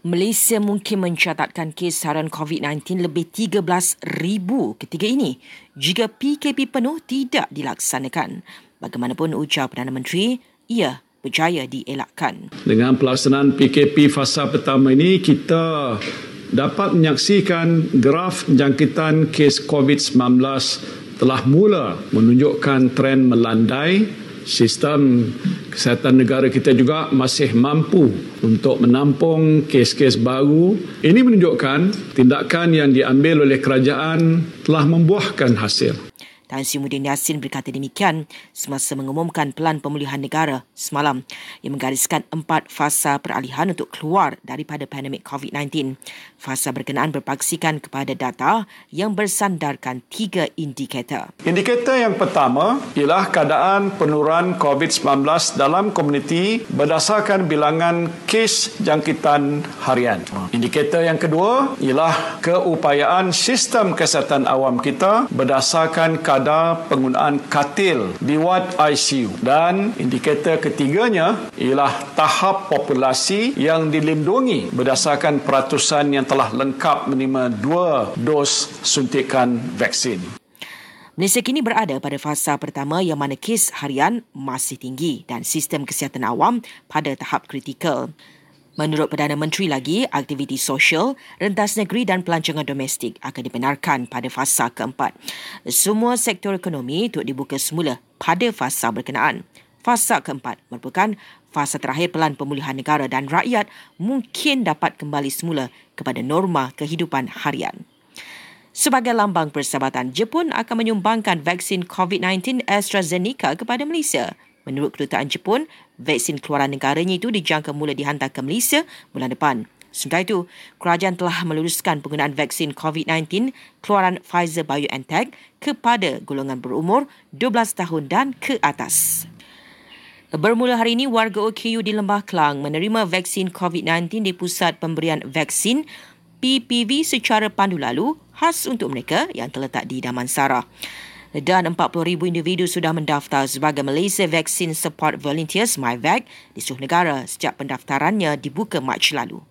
Malaysia mungkin mencatatkan kes harian COVID-19 lebih 13,000 ketika ini jika PKP penuh tidak dilaksanakan. Bagaimanapun ujar Perdana Menteri, ia berjaya dielakkan. Dengan pelaksanaan PKP fasa pertama ini, kita dapat menyaksikan graf jangkitan kes COVID-19 telah mula menunjukkan tren melandai sistem kesihatan negara kita juga masih mampu untuk menampung kes-kes baru. Ini menunjukkan tindakan yang diambil oleh kerajaan telah membuahkan hasil. Tan Sri Muhyiddin Yassin berkata demikian semasa mengumumkan pelan pemulihan negara semalam yang menggariskan empat fasa peralihan untuk keluar daripada pandemik COVID-19. Fasa berkenaan berpaksikan kepada data yang bersandarkan tiga indikator. Indikator yang pertama ialah keadaan penurunan COVID-19 dalam komuniti berdasarkan bilangan kes jangkitan harian. Indikator yang kedua ialah keupayaan sistem kesihatan awam kita berdasarkan keadaan kadar penggunaan katil di wad ICU dan indikator ketiganya ialah tahap populasi yang dilindungi berdasarkan peratusan yang telah lengkap menerima dua dos suntikan vaksin. Malaysia kini berada pada fasa pertama yang mana kes harian masih tinggi dan sistem kesihatan awam pada tahap kritikal. Menurut Perdana Menteri lagi, aktiviti sosial, rentas negeri dan pelancongan domestik akan dibenarkan pada fasa keempat. Semua sektor ekonomi untuk dibuka semula pada fasa berkenaan. Fasa keempat merupakan fasa terakhir pelan pemulihan negara dan rakyat mungkin dapat kembali semula kepada norma kehidupan harian. Sebagai lambang persahabatan, Jepun akan menyumbangkan vaksin COVID-19 AstraZeneca kepada Malaysia. Menurut kedutaan Jepun, vaksin keluaran negaranya itu dijangka mula dihantar ke Malaysia bulan depan. Sementara itu, kerajaan telah meluluskan penggunaan vaksin COVID-19 keluaran Pfizer BioNTech kepada golongan berumur 12 tahun dan ke atas. Bermula hari ini, warga OKU di Lembah Kelang menerima vaksin COVID-19 di Pusat Pemberian Vaksin PPV secara pandu lalu khas untuk mereka yang terletak di Damansara dan 40,000 individu sudah mendaftar sebagai Malaysia Vaccine Support Volunteers MyVac di seluruh negara sejak pendaftarannya dibuka Mac lalu.